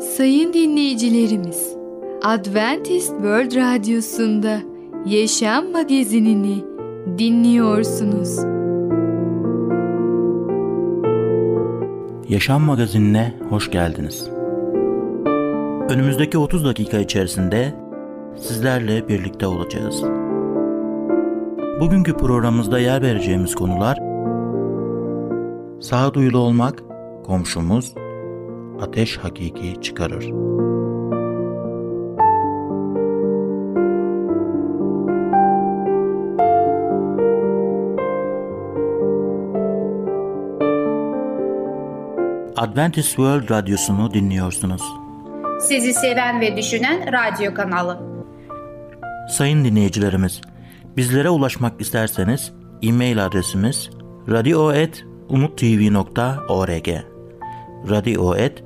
Sayın dinleyicilerimiz, Adventist World Radyosu'nda Yaşam Magazinini dinliyorsunuz. Yaşam Magazinine hoş geldiniz. Önümüzdeki 30 dakika içerisinde sizlerle birlikte olacağız. Bugünkü programımızda yer vereceğimiz konular Sağduyulu olmak, komşumuz, ateş hakiki çıkarır. Adventist World Radyosu'nu dinliyorsunuz. Sizi seven ve düşünen radyo kanalı. Sayın dinleyicilerimiz, bizlere ulaşmak isterseniz e-mail adresimiz radio.umutv.org radio.umutv.org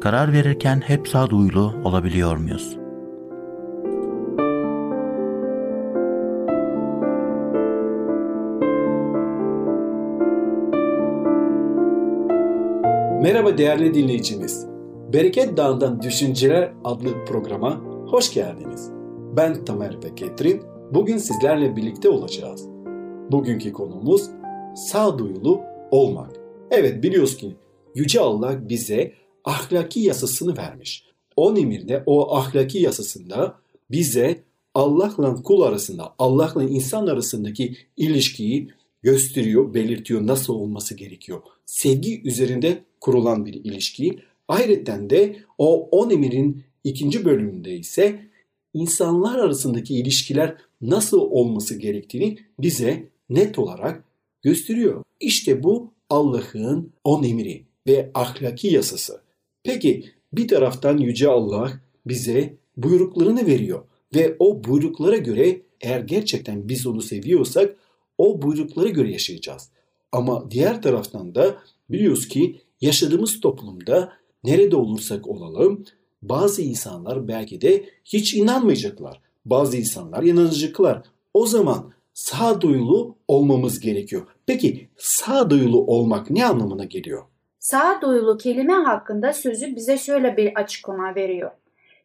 Karar verirken hep sağduyulu olabiliyor muyuz? Merhaba değerli dinleyicimiz. Bereket Dağı'ndan Düşünceler adlı programa hoş geldiniz. Ben Tamer Beketrin. Bugün sizlerle birlikte olacağız. Bugünkü konumuz sağduyulu olmak. Evet biliyoruz ki Yüce Allah bize ahlaki yasasını vermiş. O emirde, o ahlaki yasasında bize Allah'la kul arasında, Allah'la insan arasındaki ilişkiyi gösteriyor, belirtiyor nasıl olması gerekiyor. Sevgi üzerinde kurulan bir ilişki. Ayrıca de o on emirin ikinci bölümünde ise insanlar arasındaki ilişkiler nasıl olması gerektiğini bize net olarak gösteriyor. İşte bu Allah'ın on emri ve ahlaki yasası. Peki bir taraftan Yüce Allah bize buyruklarını veriyor ve o buyruklara göre eğer gerçekten biz onu seviyorsak o buyruklara göre yaşayacağız. Ama diğer taraftan da biliyoruz ki yaşadığımız toplumda nerede olursak olalım bazı insanlar belki de hiç inanmayacaklar. Bazı insanlar inanacaklar. O zaman sağduyulu olmamız gerekiyor. Peki sağduyulu olmak ne anlamına geliyor? Sağduyulu kelime hakkında sözü bize şöyle bir açıklama veriyor.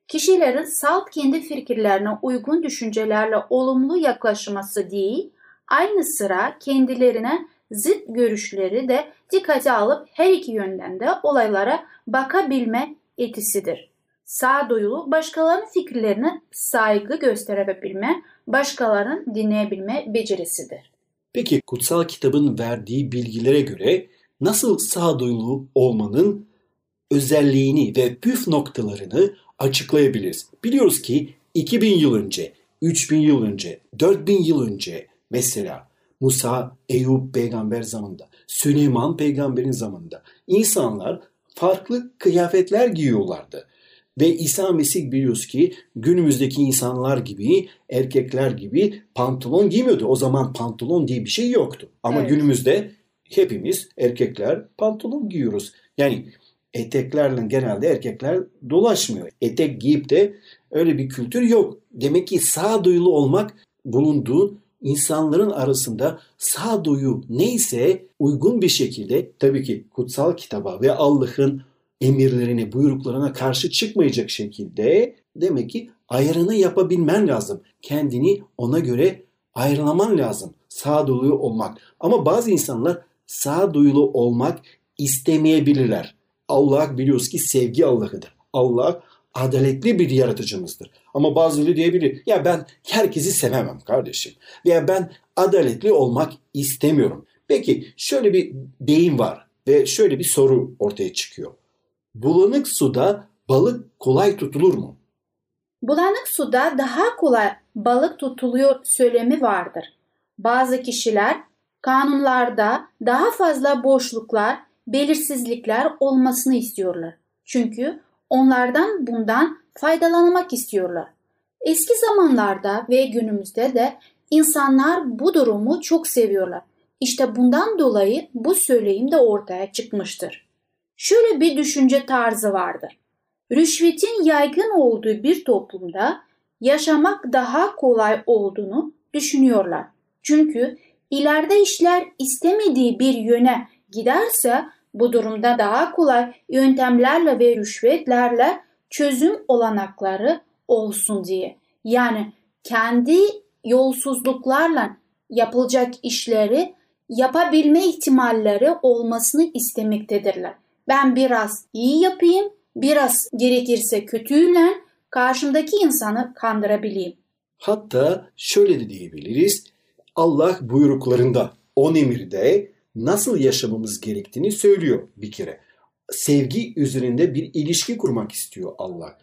Kişilerin salt kendi fikirlerine uygun düşüncelerle olumlu yaklaşması değil, aynı sıra kendilerine zıt görüşleri de dikkate alıp her iki yönden de olaylara bakabilme etisidir. Sağduyulu başkalarının fikirlerine saygı gösterebilme, başkalarının dinleyebilme becerisidir. Peki kutsal kitabın verdiği bilgilere göre nasıl sağduyulu olmanın özelliğini ve püf noktalarını açıklayabiliriz. Biliyoruz ki 2000 yıl önce, 3000 yıl önce, 4000 yıl önce mesela Musa, Eyüp peygamber zamanında, Süleyman peygamberin zamanında insanlar farklı kıyafetler giyiyorlardı. Ve İsa Mesih biliyoruz ki günümüzdeki insanlar gibi, erkekler gibi pantolon giymiyordu. O zaman pantolon diye bir şey yoktu. Ama evet. günümüzde hepimiz erkekler pantolon giyiyoruz. Yani eteklerle genelde erkekler dolaşmıyor. Etek giyip de öyle bir kültür yok. Demek ki sağduyulu olmak bulunduğu insanların arasında sağduyu neyse uygun bir şekilde tabii ki kutsal kitaba ve Allah'ın emirlerine, buyruklarına karşı çıkmayacak şekilde demek ki ayrını yapabilmen lazım. Kendini ona göre ayrılaman lazım. Sağduyulu olmak. Ama bazı insanlar sağduyulu olmak istemeyebilirler. Allah biliyoruz ki sevgi Allah'ıdır. Allah adaletli bir yaratıcımızdır. Ama bazıları diyebilir ya ben herkesi sevemem kardeşim. Veya ben adaletli olmak istemiyorum. Peki şöyle bir deyim var ve şöyle bir soru ortaya çıkıyor. Bulanık suda balık kolay tutulur mu? Bulanık suda daha kolay balık tutuluyor söylemi vardır. Bazı kişiler kanunlarda daha fazla boşluklar, belirsizlikler olmasını istiyorlar. Çünkü onlardan bundan faydalanmak istiyorlar. Eski zamanlarda ve günümüzde de insanlar bu durumu çok seviyorlar. İşte bundan dolayı bu söyleyim de ortaya çıkmıştır. Şöyle bir düşünce tarzı vardır. Rüşvetin yaygın olduğu bir toplumda yaşamak daha kolay olduğunu düşünüyorlar. Çünkü ileride işler istemediği bir yöne giderse bu durumda daha kolay yöntemlerle ve rüşvetlerle çözüm olanakları olsun diye. Yani kendi yolsuzluklarla yapılacak işleri yapabilme ihtimalleri olmasını istemektedirler. Ben biraz iyi yapayım, biraz gerekirse kötüyle karşımdaki insanı kandırabileyim. Hatta şöyle de diyebiliriz. Allah buyruklarında, on emirde nasıl yaşamamız gerektiğini söylüyor bir kere. Sevgi üzerinde bir ilişki kurmak istiyor Allah.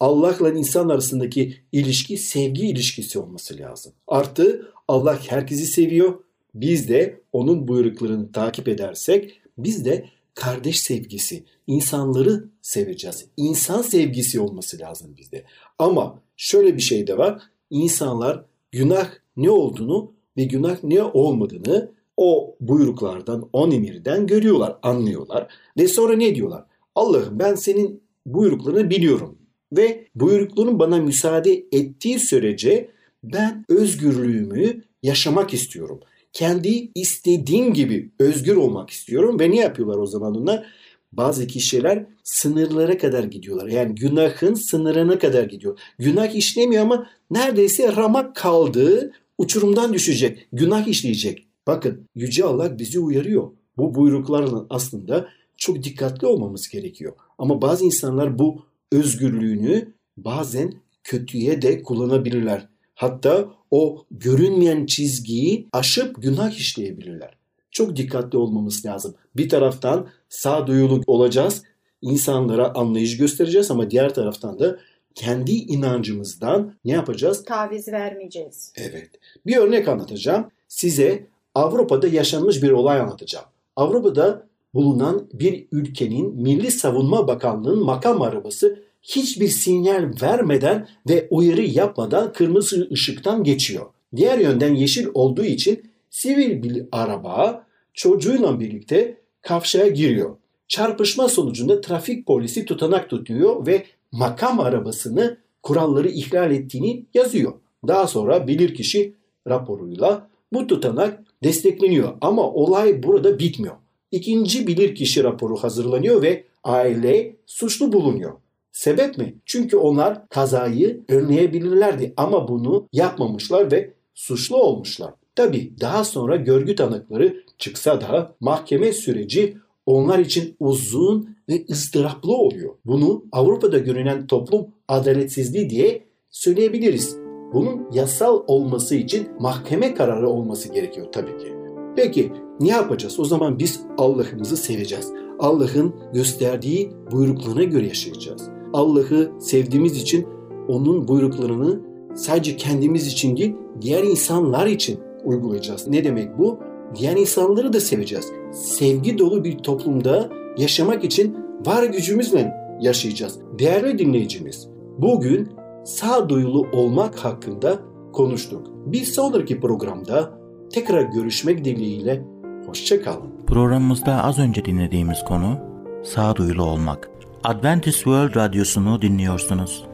Allah'la insan arasındaki ilişki sevgi ilişkisi olması lazım. Artı Allah herkesi seviyor. Biz de onun buyruklarını takip edersek biz de kardeş sevgisi, insanları seveceğiz. İnsan sevgisi olması lazım bizde. Ama şöyle bir şey de var. İnsanlar günah ne olduğunu ve günah ne olmadığını o buyruklardan, on emirden görüyorlar, anlıyorlar. Ve sonra ne diyorlar? Allah'ım ben senin buyruklarını biliyorum. Ve buyrukların bana müsaade ettiği sürece ben özgürlüğümü yaşamak istiyorum. Kendi istediğim gibi özgür olmak istiyorum. Ve ne yapıyorlar o zaman onlar? Bazı kişiler sınırlara kadar gidiyorlar. Yani günahın sınırına kadar gidiyor. Günah işlemiyor ama neredeyse ramak kaldığı uçurumdan düşecek. Günah işleyecek. Bakın Yüce Allah bizi uyarıyor. Bu buyruklarla aslında çok dikkatli olmamız gerekiyor. Ama bazı insanlar bu özgürlüğünü bazen kötüye de kullanabilirler. Hatta o görünmeyen çizgiyi aşıp günah işleyebilirler. Çok dikkatli olmamız lazım. Bir taraftan sağduyulu olacağız, insanlara anlayış göstereceğiz ama diğer taraftan da kendi inancımızdan ne yapacağız? Taviz vermeyeceğiz. Evet. Bir örnek anlatacağım. Size Avrupa'da yaşanmış bir olay anlatacağım. Avrupa'da bulunan bir ülkenin Milli Savunma Bakanlığı'nın makam arabası hiçbir sinyal vermeden ve uyarı yapmadan kırmızı ışıktan geçiyor. Diğer yönden yeşil olduğu için sivil bir araba çocuğuyla birlikte kavşaya giriyor. Çarpışma sonucunda trafik polisi tutanak tutuyor ve makam arabasını kuralları ihlal ettiğini yazıyor. Daha sonra bilirkişi raporuyla bu tutanak destekleniyor ama olay burada bitmiyor. İkinci bilirkişi raporu hazırlanıyor ve aile suçlu bulunuyor. Sebep mi? Çünkü onlar kazayı önleyebilirlerdi ama bunu yapmamışlar ve suçlu olmuşlar. Tabi daha sonra görgü tanıkları çıksa da mahkeme süreci onlar için uzun ve ızdıraplı oluyor. Bunu Avrupa'da görünen toplum adaletsizliği diye söyleyebiliriz. Bunun yasal olması için mahkeme kararı olması gerekiyor tabii ki. Peki ne yapacağız? O zaman biz Allah'ımızı seveceğiz. Allah'ın gösterdiği buyruklarına göre yaşayacağız. Allah'ı sevdiğimiz için onun buyruklarını sadece kendimiz için değil, diğer insanlar için uygulayacağız. Ne demek bu? Diğer insanları da seveceğiz. Sevgi dolu bir toplumda yaşamak için var gücümüzle yaşayacağız. Değerli dinleyicimiz, bugün sağduyulu olmak hakkında konuştuk. Bir sonraki programda tekrar görüşmek dileğiyle hoşçakalın. Programımızda az önce dinlediğimiz konu sağduyulu olmak. Adventist World Radyosu'nu dinliyorsunuz.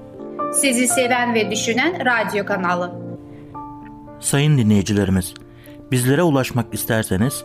Sizi seven ve düşünen radyo kanalı. Sayın dinleyicilerimiz, bizlere ulaşmak isterseniz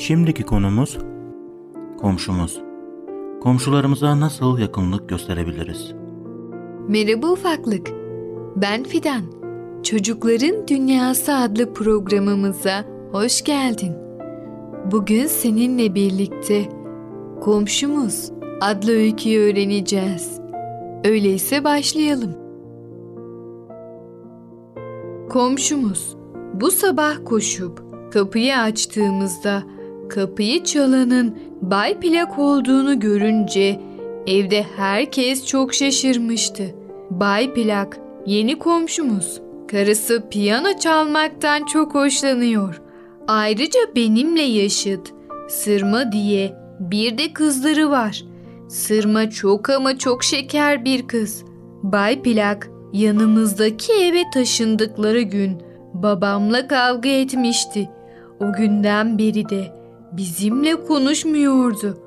Şimdiki konumuz komşumuz. Komşularımıza nasıl yakınlık gösterebiliriz? Merhaba ufaklık. Ben Fidan. Çocukların Dünyası adlı programımıza hoş geldin. Bugün seninle birlikte Komşumuz adlı öyküyü öğreneceğiz. Öyleyse başlayalım. Komşumuz bu sabah koşup kapıyı açtığımızda kapıyı çalanın Bay Plak olduğunu görünce evde herkes çok şaşırmıştı. Bay Plak yeni komşumuz. Karısı piyano çalmaktan çok hoşlanıyor. Ayrıca benimle yaşıt Sırma diye bir de kızları var. Sırma çok ama çok şeker bir kız. Bay Plak yanımızdaki eve taşındıkları gün babamla kavga etmişti. O günden beri de bizimle konuşmuyordu.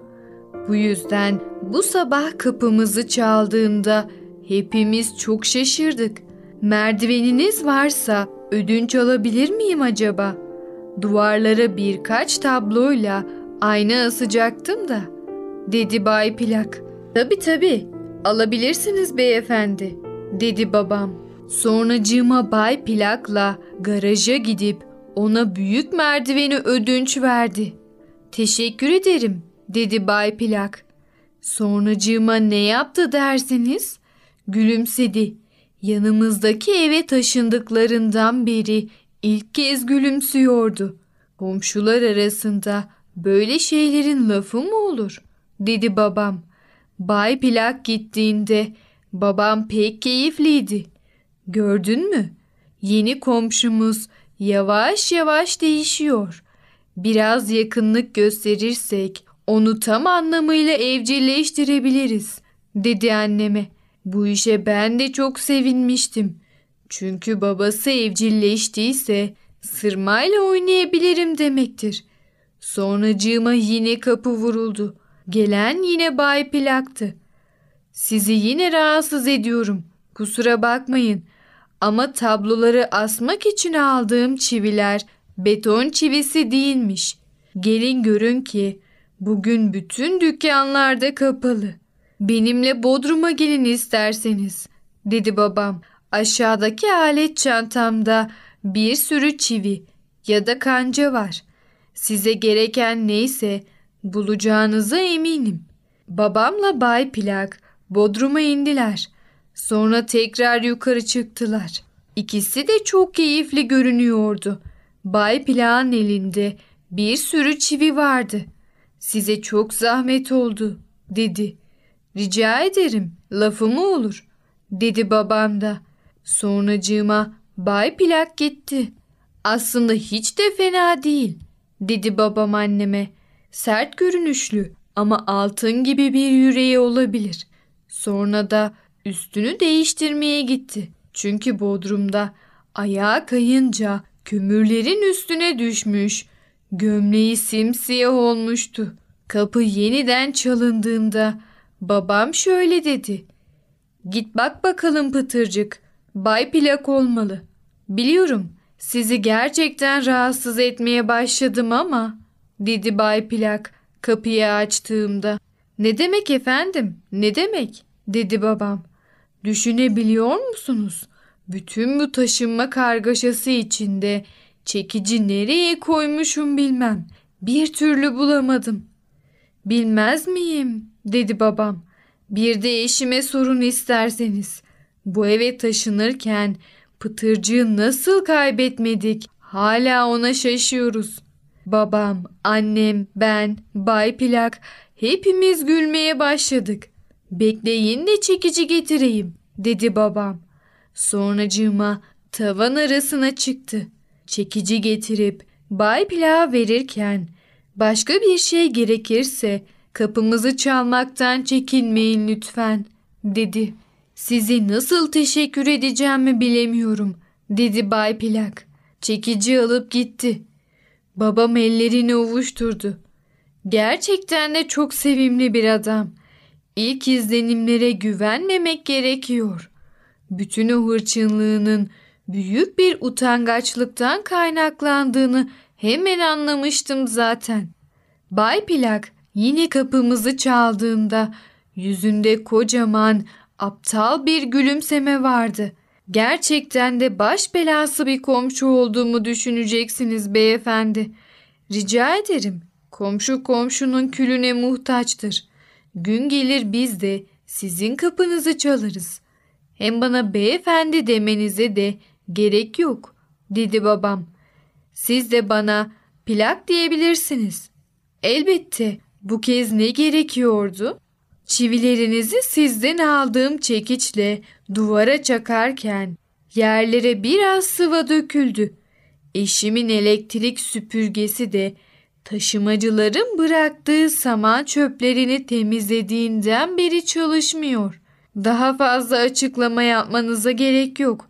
Bu yüzden bu sabah kapımızı çaldığında hepimiz çok şaşırdık. Merdiveniniz varsa ödünç alabilir miyim acaba? Duvarlara birkaç tabloyla ayna asacaktım da, dedi Bay Plak. Tabi tabi, alabilirsiniz beyefendi, dedi babam. Sonracığıma Bay Plak'la garaja gidip ona büyük merdiveni ödünç verdi. Teşekkür ederim, dedi Bay Plak. Sonracığıma ne yaptı dersiniz? Gülümsedi. Yanımızdaki eve taşındıklarından beri ilk kez gülümsüyordu. Komşular arasında böyle şeylerin lafı mı olur? dedi babam. Bay Plak gittiğinde babam pek keyifliydi. Gördün mü? Yeni komşumuz yavaş yavaş değişiyor. Biraz yakınlık gösterirsek onu tam anlamıyla evcilleştirebiliriz, dedi anneme. Bu işe ben de çok sevinmiştim. Çünkü babası evcilleştiyse sırmayla oynayabilirim demektir. Sonracığıma yine kapı vuruldu. Gelen yine Bay Plak'tı. Sizi yine rahatsız ediyorum. Kusura bakmayın. Ama tabloları asmak için aldığım çiviler beton çivisi değilmiş. Gelin görün ki bugün bütün dükkanlarda kapalı. Benimle Bodrum'a gelin isterseniz, dedi babam. Aşağıdaki alet çantamda bir sürü çivi ya da kanca var. Size gereken neyse bulacağınıza eminim. Babamla Bay Plak Bodrum'a indiler. Sonra tekrar yukarı çıktılar. İkisi de çok keyifli görünüyordu. Bay Plak'ın elinde bir sürü çivi vardı. Size çok zahmet oldu, dedi. Rica ederim, lafı mı olur, dedi babam da. Sonracığıma Bay Plak gitti. Aslında hiç de fena değil, dedi babam anneme. Sert görünüşlü ama altın gibi bir yüreği olabilir. Sonra da üstünü değiştirmeye gitti. Çünkü Bodrum'da ayağa kayınca kömürlerin üstüne düşmüş. Gömleği simsiyah olmuştu. Kapı yeniden çalındığında babam şöyle dedi. Git bak bakalım Pıtırcık. Bay Plak olmalı. Biliyorum sizi gerçekten rahatsız etmeye başladım ama dedi Bay Plak kapıyı açtığımda. Ne demek efendim? Ne demek? dedi babam. Düşünebiliyor musunuz? Bütün bu taşınma kargaşası içinde çekici nereye koymuşum bilmem. Bir türlü bulamadım. Bilmez miyim? dedi babam. Bir de eşime sorun isterseniz. Bu eve taşınırken pıtırcığı nasıl kaybetmedik? Hala ona şaşıyoruz. Babam, annem, ben, Bay Plak hepimiz gülmeye başladık. Bekleyin de çekici getireyim dedi babam. Sonracığıma tavan arasına çıktı. Çekici getirip Bay Plak'a verirken başka bir şey gerekirse kapımızı çalmaktan çekinmeyin lütfen dedi. Sizi nasıl teşekkür edeceğimi bilemiyorum dedi Bay Plak. Çekici alıp gitti. Babam ellerini ovuşturdu. Gerçekten de çok sevimli bir adam. İlk izlenimlere güvenmemek gerekiyor. Bütün o hırçınlığının büyük bir utangaçlıktan kaynaklandığını hemen anlamıştım zaten. Bay Plak yine kapımızı çaldığında yüzünde kocaman aptal bir gülümseme vardı. Gerçekten de baş belası bir komşu olduğumu düşüneceksiniz beyefendi. Rica ederim. Komşu komşunun külüne muhtaçtır. Gün gelir biz de sizin kapınızı çalarız. Hem bana beyefendi demenize de gerek yok, dedi babam. Siz de bana plak diyebilirsiniz. Elbette bu kez ne gerekiyordu? Çivilerinizi sizden aldığım çekiçle duvara çakarken yerlere biraz sıva döküldü. Eşimin elektrik süpürgesi de taşımacıların bıraktığı saman çöplerini temizlediğinden beri çalışmıyor. Daha fazla açıklama yapmanıza gerek yok.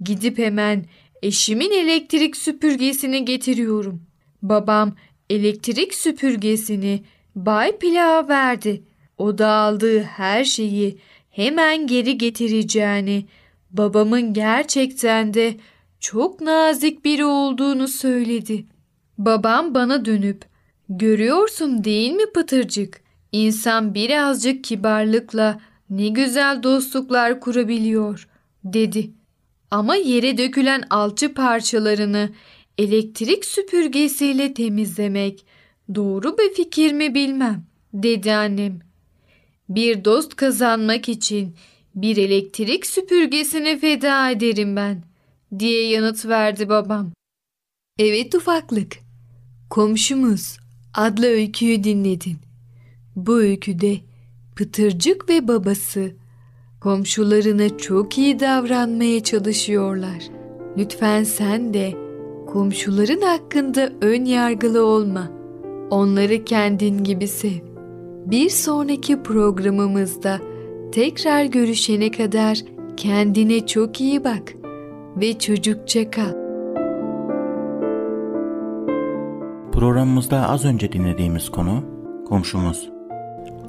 Gidip hemen eşimin elektrik süpürgesini getiriyorum. Babam elektrik süpürgesini Bay Pilav'a verdi. O da aldığı her şeyi hemen geri getireceğini, babamın gerçekten de çok nazik biri olduğunu söyledi. Babam bana dönüp, görüyorsun değil mi Pıtırcık? İnsan birazcık kibarlıkla ne güzel dostluklar kurabiliyor, dedi. Ama yere dökülen alçı parçalarını elektrik süpürgesiyle temizlemek doğru bir fikir mi bilmem, dedi annem. Bir dost kazanmak için bir elektrik süpürgesini feda ederim ben, diye yanıt verdi babam. Evet ufaklık, komşumuz adlı öyküyü dinledin. Bu öyküde Pıtırcık ve babası komşularına çok iyi davranmaya çalışıyorlar. Lütfen sen de komşuların hakkında ön yargılı olma. Onları kendin gibi sev. Bir sonraki programımızda tekrar görüşene kadar kendine çok iyi bak ve çocukça kal. Programımızda az önce dinlediğimiz konu komşumuz.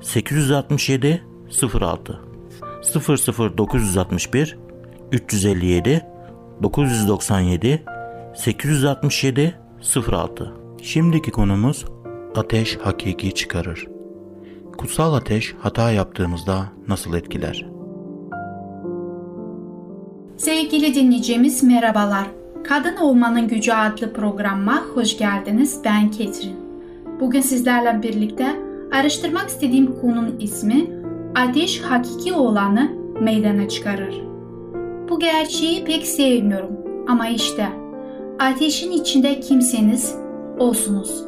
867 06 00961 357 997 867 06 Şimdiki konumuz ateş hakiki çıkarır. Kutsal ateş hata yaptığımızda nasıl etkiler? Sevgili dinleyicimiz merhabalar. Kadın Olmanın Gücü adlı programıma hoş geldiniz. Ben Ketrin. Bugün sizlerle birlikte araştırmak istediğim konunun ismi Ateş hakiki olanı meydana çıkarır. Bu gerçeği pek sevmiyorum ama işte ateşin içinde kimseniz olsunuz.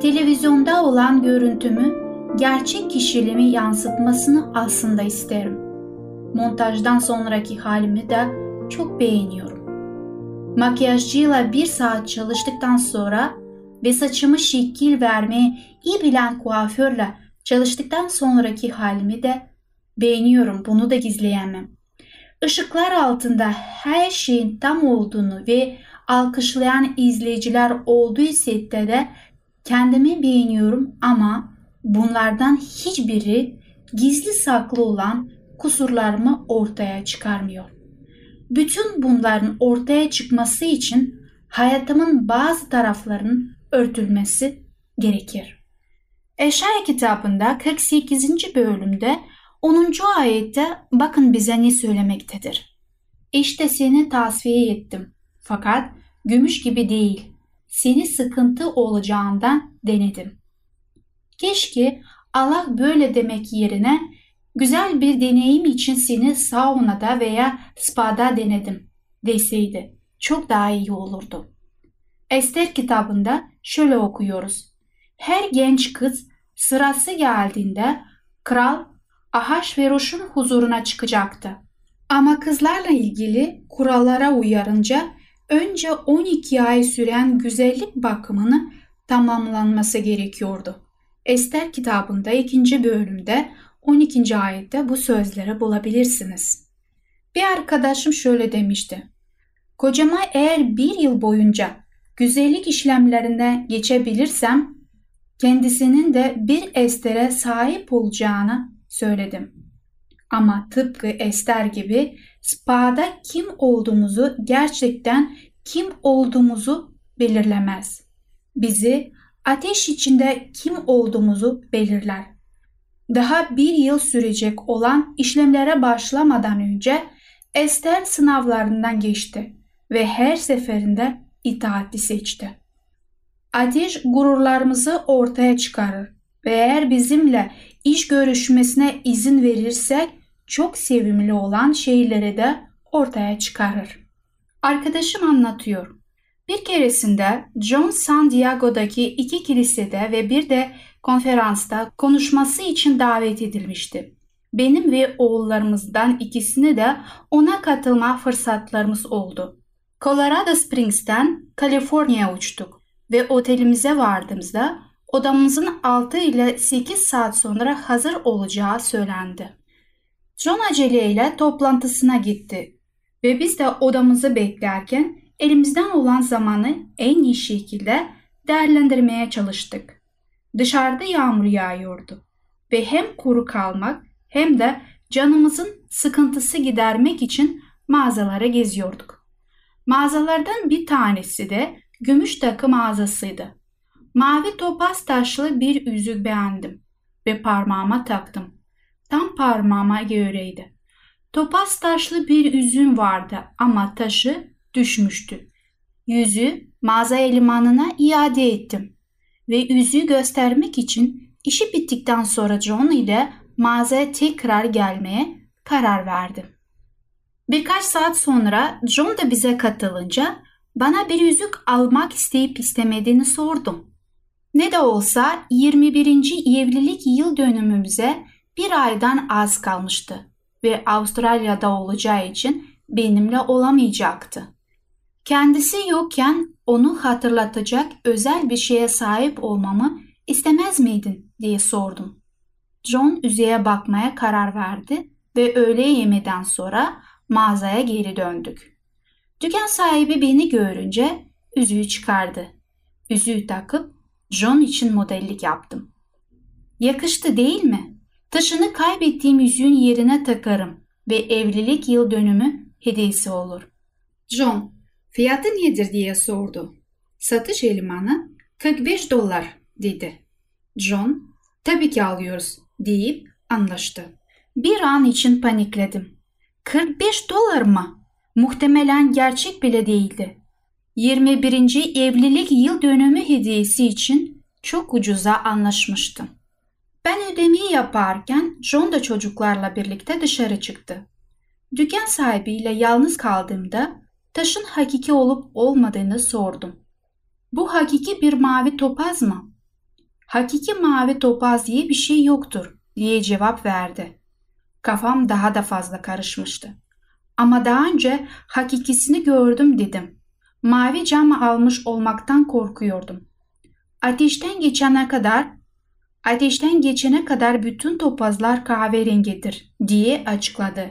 Televizyonda olan görüntümü gerçek kişiliğimi yansıtmasını aslında isterim. Montajdan sonraki halimi de çok beğeniyorum. Makyajcıyla bir saat çalıştıktan sonra ve saçımı şekil vermeyi iyi bilen kuaförle çalıştıktan sonraki halimi de beğeniyorum. Bunu da gizleyemem. Işıklar altında her şeyin tam olduğunu ve alkışlayan izleyiciler olduğu sette de kendimi beğeniyorum ama bunlardan hiçbiri gizli saklı olan kusurlarımı ortaya çıkarmıyor. Bütün bunların ortaya çıkması için hayatımın bazı taraflarının örtülmesi gerekir. Eşaya kitabında 48. bölümde 10. ayette bakın bize ne söylemektedir. İşte seni tasfiye ettim. Fakat gümüş gibi değil. Seni sıkıntı olacağından denedim. Keşke Allah böyle demek yerine güzel bir deneyim için seni saunada veya spa'da denedim deseydi çok daha iyi olurdu. Ester kitabında şöyle okuyoruz. Her genç kız sırası geldiğinde kral Ahasveros'un huzuruna çıkacaktı. Ama kızlarla ilgili kurallara uyarınca önce 12 ay süren güzellik bakımını tamamlanması gerekiyordu. Ester kitabında 2. bölümde 12. ayette bu sözleri bulabilirsiniz. Bir arkadaşım şöyle demişti. Kocama eğer bir yıl boyunca güzellik işlemlerine geçebilirsem kendisinin de bir estere sahip olacağını söyledim. Ama tıpkı Ester gibi spada kim olduğumuzu gerçekten kim olduğumuzu belirlemez. Bizi ateş içinde kim olduğumuzu belirler. Daha bir yıl sürecek olan işlemlere başlamadan önce Ester sınavlarından geçti ve her seferinde itaati seçti. Ateş gururlarımızı ortaya çıkarır ve eğer bizimle iş görüşmesine izin verirsek çok sevimli olan şeyleri de ortaya çıkarır. Arkadaşım anlatıyor. Bir keresinde John San Diego'daki iki kilisede ve bir de konferansta konuşması için davet edilmişti. Benim ve oğullarımızdan ikisini de ona katılma fırsatlarımız oldu. Colorado Springs'ten Kaliforniya uçtuk ve otelimize vardığımızda odamızın 6 ile 8 saat sonra hazır olacağı söylendi. John aceleyle toplantısına gitti ve biz de odamızı beklerken elimizden olan zamanı en iyi şekilde değerlendirmeye çalıştık. Dışarıda yağmur yağıyordu ve hem kuru kalmak hem de canımızın sıkıntısı gidermek için mağazalara geziyorduk. Mağazalardan bir tanesi de gümüş takı mağazasıydı. Mavi topaz taşlı bir yüzük beğendim ve parmağıma taktım. Tam parmağıma göreydi. Topaz taşlı bir yüzüğüm vardı ama taşı düşmüştü. Yüzü mağaza elemanına iade ettim ve yüzüğü göstermek için işi bittikten sonra John ile mağazaya tekrar gelmeye karar verdim. Birkaç saat sonra John da bize katılınca bana bir yüzük almak isteyip istemediğini sordum. Ne de olsa 21. evlilik yıl dönümümüze bir aydan az kalmıştı ve Avustralya'da olacağı için benimle olamayacaktı. Kendisi yokken onu hatırlatacak özel bir şeye sahip olmamı istemez miydin diye sordum. John yüzeye bakmaya karar verdi ve öğle yemeden sonra mağazaya geri döndük. Dükkan sahibi beni görünce yüzüğü çıkardı. Yüzüğü takıp John için modellik yaptım. Yakıştı değil mi? Taşını kaybettiğim yüzüğün yerine takarım ve evlilik yıl dönümü hediyesi olur. John, fiyatı nedir diye sordu. Satış elemanı 45 dolar dedi. John, tabii ki alıyoruz deyip anlaştı. Bir an için panikledim. 45 dolar mı? Muhtemelen gerçek bile değildi. 21. evlilik yıl dönümü hediyesi için çok ucuza anlaşmıştım. Ben ödemeyi yaparken John da çocuklarla birlikte dışarı çıktı. Dükkan sahibiyle yalnız kaldığımda taşın hakiki olup olmadığını sordum. Bu hakiki bir mavi topaz mı? Hakiki mavi topaz diye bir şey yoktur diye cevap verdi. Kafam daha da fazla karışmıştı. Ama daha önce hakikisini gördüm dedim. Mavi cam almış olmaktan korkuyordum. Ateşten geçene kadar ateşten geçene kadar bütün topazlar kahverengidir diye açıkladı.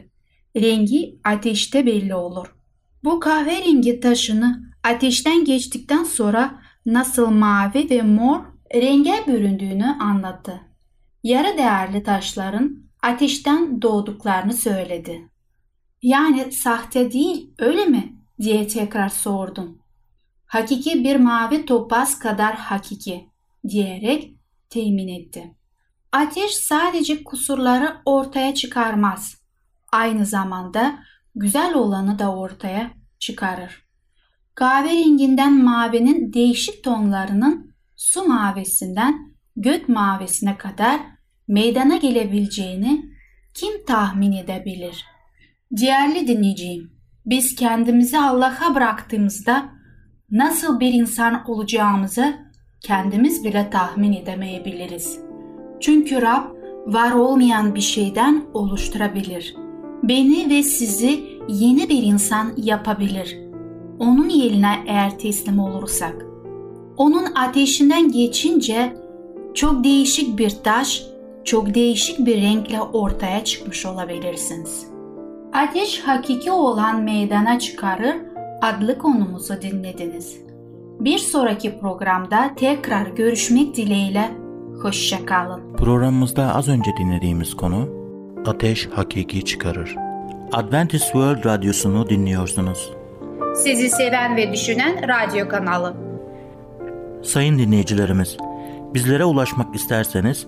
Rengi ateşte belli olur. Bu kahverengi taşını ateşten geçtikten sonra nasıl mavi ve mor renge büründüğünü anlattı. Yarı değerli taşların ateşten doğduklarını söyledi. Yani sahte değil öyle mi? diye tekrar sordum. Hakiki bir mavi topaz kadar hakiki diyerek temin etti. Ateş sadece kusurları ortaya çıkarmaz. Aynı zamanda güzel olanı da ortaya çıkarır. Kahverenginden mavinin değişik tonlarının su mavisinden gök mavisine kadar meydana gelebileceğini kim tahmin edebilir? Değerli dinleyicim, biz kendimizi Allah'a bıraktığımızda nasıl bir insan olacağımızı kendimiz bile tahmin edemeyebiliriz. Çünkü Rab var olmayan bir şeyden oluşturabilir. Beni ve sizi yeni bir insan yapabilir. Onun yerine eğer teslim olursak. Onun ateşinden geçince çok değişik bir taş, çok değişik bir renkle ortaya çıkmış olabilirsiniz. Ateş hakiki olan meydana çıkarır adlı konumuzu dinlediniz. Bir sonraki programda tekrar görüşmek dileğiyle hoşçakalın. Programımızda az önce dinlediğimiz konu ateş hakiki çıkarır. Adventist World Radyosunu dinliyorsunuz. Sizi seven ve düşünen radyo kanalı. Sayın dinleyicilerimiz, bizlere ulaşmak isterseniz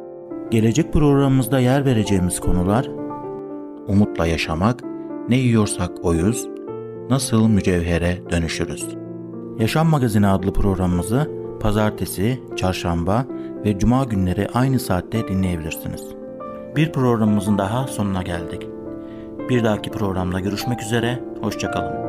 Gelecek programımızda yer vereceğimiz konular Umutla yaşamak, ne yiyorsak oyuz, nasıl mücevhere dönüşürüz. Yaşam Magazini adlı programımızı pazartesi, çarşamba ve cuma günleri aynı saatte dinleyebilirsiniz. Bir programımızın daha sonuna geldik. Bir dahaki programda görüşmek üzere, hoşçakalın.